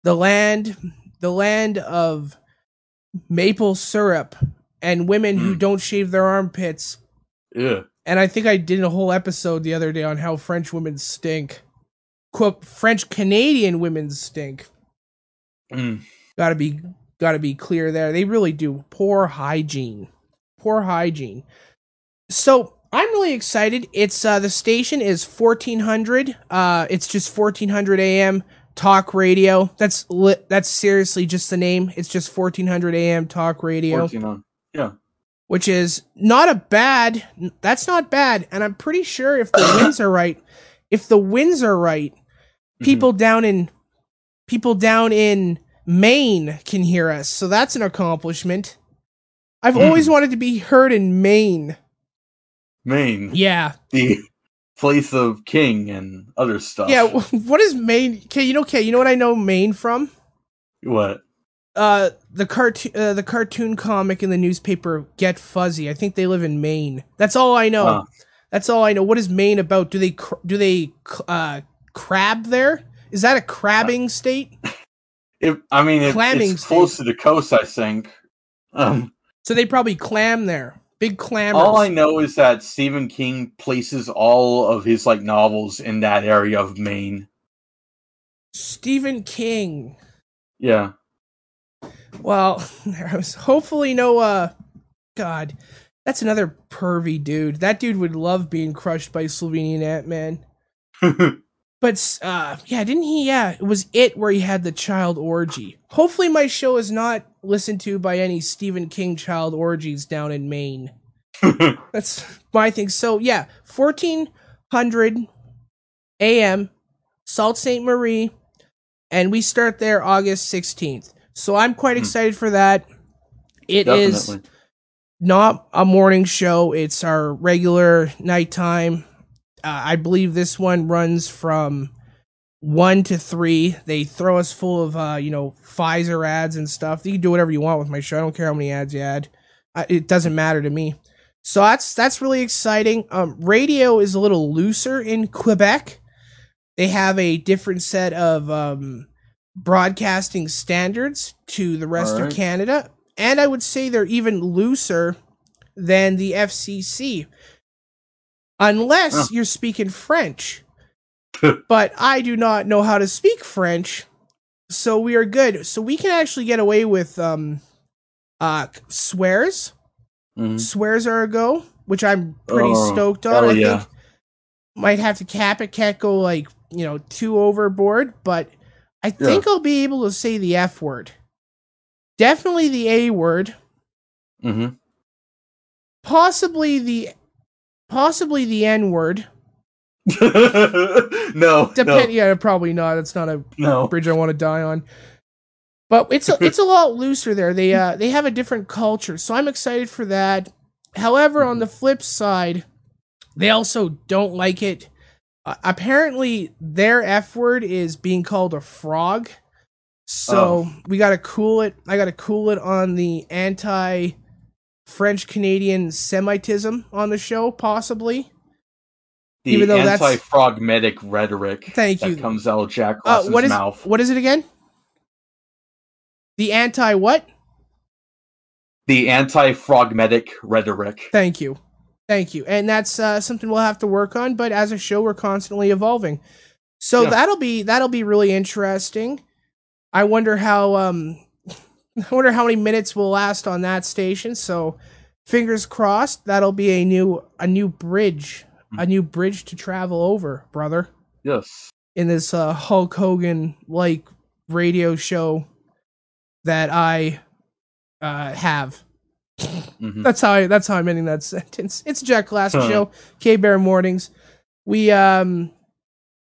the land, the land of maple syrup and women who don't shave their armpits. Yeah. And I think I did a whole episode the other day on how French women stink. Quote, French Canadian women stink. Mm. Gotta be gotta be clear there. They really do. Poor hygiene. Poor hygiene. So I'm really excited. It's uh the station is fourteen hundred. Uh it's just fourteen hundred AM talk radio. That's li- that's seriously just the name. It's just fourteen hundred AM talk radio. 14. Yeah. Which is not a bad. That's not bad, and I'm pretty sure if the [coughs] winds are right, if the winds are right, mm-hmm. people down in people down in Maine can hear us. So that's an accomplishment. I've always mm-hmm. wanted to be heard in Maine. Maine. Yeah. The place of king and other stuff. Yeah, [laughs] what is Maine? Okay, you know, okay, you know what I know Maine from? What? Uh, the cartoon, uh, the cartoon comic in the newspaper Get Fuzzy. I think they live in Maine. That's all I know. Huh. That's all I know. What is Maine about? Do they cr- do they uh crab there? Is that a crabbing state? [laughs] It, I mean, it, Clamming it's close to the coast, I think. Um, So they probably clam there. Big clammers. all I know is that Stephen King places all of his like novels in that area of Maine. Stephen King. Yeah. Well, [laughs] there was hopefully no uh God. That's another pervy dude. That dude would love being crushed by Slovenian Ant Man. [laughs] but uh yeah, didn't he yeah, it was it where he had the child orgy. Hopefully my show is not listened to by any Stephen King child orgies down in Maine. [laughs] That's my thing. So yeah, fourteen hundred AM, Sault Ste. Marie, and we start there August sixteenth. So I'm quite excited for that. It is Definitely. not a morning show. It's our regular nighttime. Uh, I believe this one runs from one to three. They throw us full of uh, you know Pfizer ads and stuff. You can do whatever you want with my show. I don't care how many ads you add. I, it doesn't matter to me. So that's that's really exciting. Um, radio is a little looser in Quebec. They have a different set of um, broadcasting standards to the rest Alright. of Canada, and I would say they're even looser than the FCC, unless Huh. you're speaking French. [laughs] but I do not know how to speak French, so we are good. So we can actually get away with um, uh, swears. Mhm. Swears are a go, which I'm pretty Oh, stoked on. hell I yeah. think might have to cap it. Can't go like you know too overboard, but I think I'll be able to say the F word. Definitely the A word. hmm Possibly the possibly the N word. [laughs] no, Depend. no. Yeah, probably not. It's not a No. bridge I want to die on. But it's a, [laughs] it's a lot looser there. They uh they have a different culture, so I'm excited for that. However, on the flip side, they also don't like it. Uh, apparently, their F word is being called a frog. So we got to cool it. I got to cool it on the anti French Canadian Semitism on the show, possibly. The Even though that's- anti-frogmetic rhetoric Thank that you. comes out of Jack Uh, what is mouth. what is it again? The anti what? The anti-frogmetic rhetoric. Thank you. Thank you. And that's uh, something we'll have to work on, but as a show we're constantly evolving. So Yeah. that'll be that'll be really interesting. I wonder how um [laughs] I wonder how many minutes will last on that station. So fingers crossed that'll be a new a new bridge, a new bridge to travel over, brother. Yes. In this uh, Hulk Hogan like radio show that I uh, have. Mhm. That's how I that's how I'm ending that [laughs] sentence. It's a Jack Klassen Huh. Show, K Bear Mornings. We um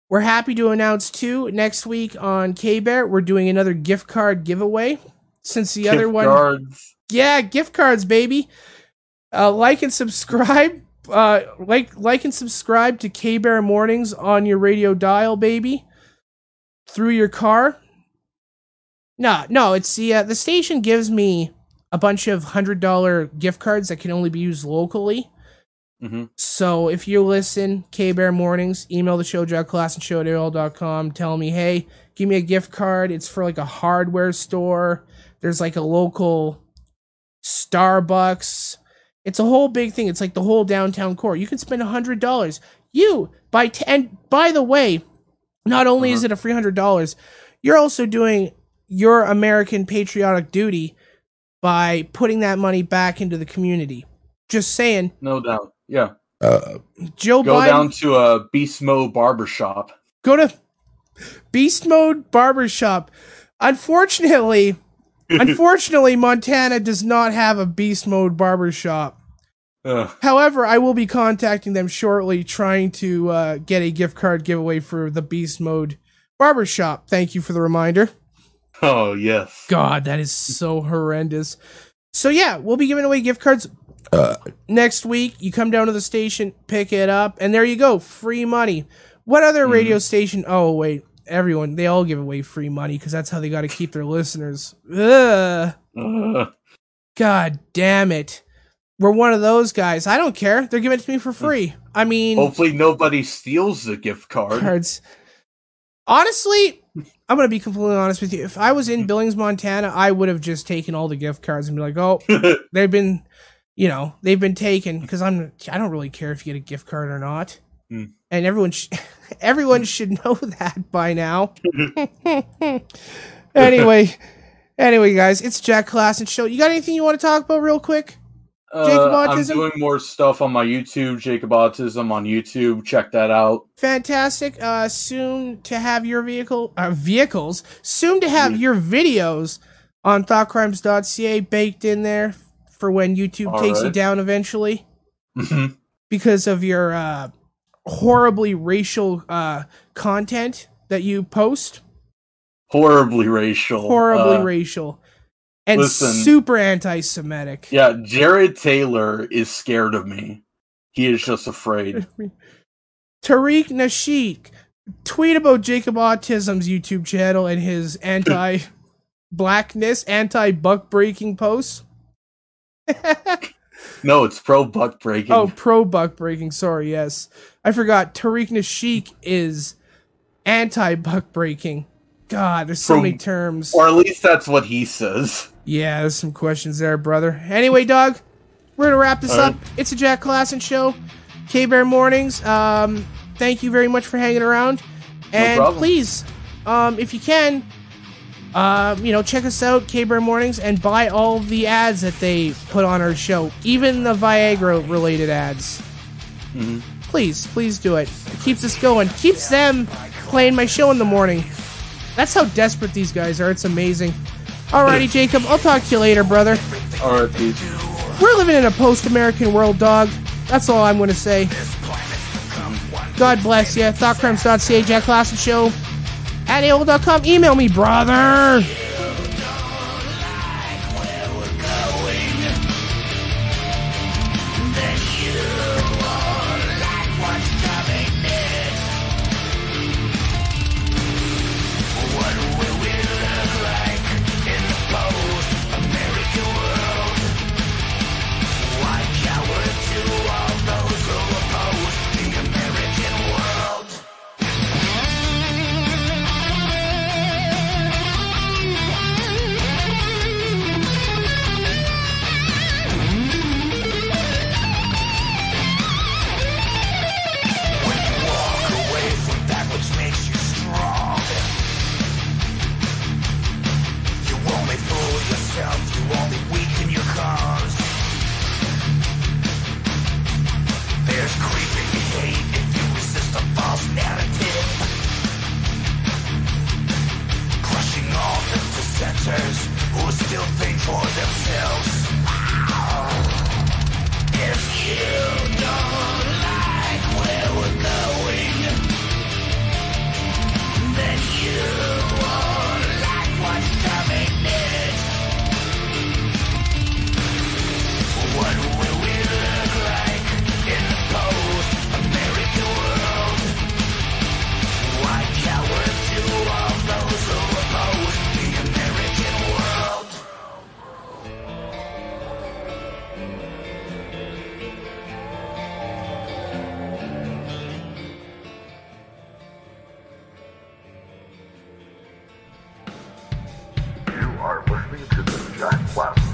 we're happy to announce too next week on K Bear we're doing another gift card giveaway. Since the other one cards. Yeah, gift cards, baby. Uh like and subscribe. Uh like like and subscribe to K Bear Mornings on your radio dial, baby. Through your car. No, no, it's the uh, the station gives me a bunch of hundred dollar gift cards that can only be used locally. Mhm. So if you listen, K Bear Mornings, email the show, jackclassandshow at AOL.com, tell me, hey, give me a gift card. It's for like a hardware store. There's like a local Starbucks. It's a whole big thing. It's like the whole downtown core. You can spend a hundred dollars. You by t- and by the way, not only is it a free hundred dollars, you're also doing your American patriotic duty by putting that money back into the community. Just saying, No doubt. Yeah. Joe Go Biden. down to a Beast Mode barbershop. go to Beast Mode Barbershop. Unfortunately, [laughs] Unfortunately, Montana does not have a beast mode barber shop. Ugh. However, I will be contacting them shortly, trying to uh, get a gift card giveaway for the beast mode barber shop. Thank you for the reminder. Oh yes. God, that is so horrendous. So yeah, we'll be giving away gift cards uh, next week. You come down to the station, pick it up, and there you go, free money. What other radio station? Oh wait, everyone they all give away free money because that's how they got to keep their listeners. Ugh. Ugh. [laughs] God damn it. We're one of those guys. I don't care. They're giving it to me for free. I mean, Hopefully nobody steals the gift card. cards. Honestly, I'm gonna be completely honest with you. If I was in Billings, Montana, I would have just taken all the gift cards and be like, "Oh, [laughs] they've been, you know, they've been taken." Because I'm, I don't really care if you get a gift card or not, Hmm. and everyone, sh- [laughs] everyone should know [laughs] that by now. anyway, anyway, guys, it's Jack Klassen show. You got anything you want to talk about real quick? Jacob Uh, I'm doing more stuff on my YouTube, Jacob Autism on YouTube. Check that out. fantastic. Uh, soon to have your vehicle, uh, vehicles. Soon to have your videos on thoughtcrimes.ca baked in there for when YouTube All takes you down eventually Mhm. because of your uh, horribly racial uh, content that you post. Horribly racial. Horribly Uh, racial and listen. super anti-Semitic. Yeah, Jared Taylor is scared of me. He is just afraid. [laughs] Tariq Nasheed, tweet about Jacob Autism's YouTube channel and his anti blackness, anti buck breaking posts. [laughs] No, it's pro buck breaking. Oh, pro buck breaking. Sorry, yes. I forgot. Tariq Nasheed is anti buck breaking. God, there's so Pro- many terms. Or at least that's what he says. Yeah, there's some questions there, brother. Anyway, dog, we're gonna wrap this All up. right. It's a Jack Klassen show. K Bear Mornings. Um, thank you very much for hanging around. And problem. please, um, if you can, um, you know, check us out, K Bear Mornings, and buy all the ads that they put on our show, even the Viagra related ads. Mhm. Please, please do it. It keeps us going. Keeps them playing my show in the morning. That's how desperate these guys are. It's amazing. Alrighty, Jacob. I'll talk to you later, brother. All right, peace. We're living in a post-American world, dog. That's all I'm going to say. God bless you. ThoughtCrimes.ca, Jack Klassen Show. At AOL.com. Email me, brother. Listening to the Jack Klassen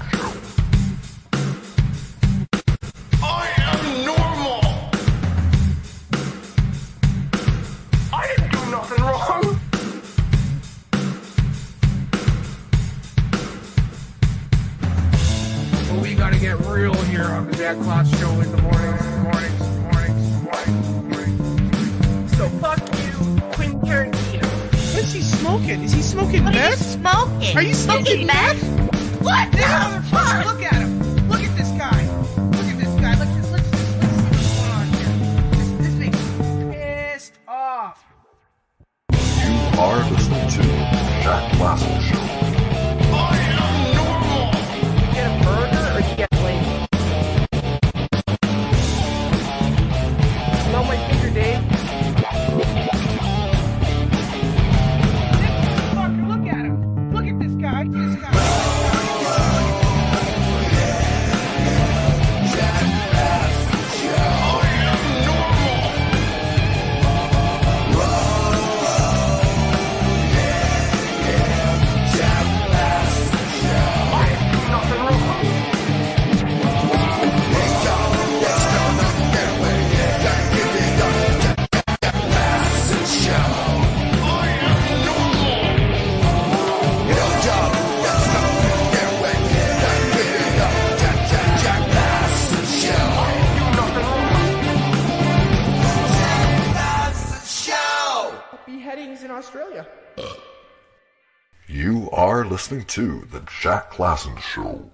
listening to The Jack Klassen Show.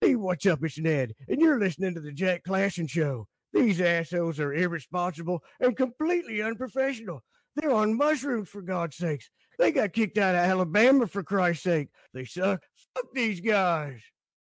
Hey, what's up? It's Ned, and you're listening to the Jack Klassen Show. These assholes are irresponsible and completely unprofessional. They're on mushrooms, for God's sakes. They got kicked out of Alabama, for Christ's sake. They suck. Fuck these guys.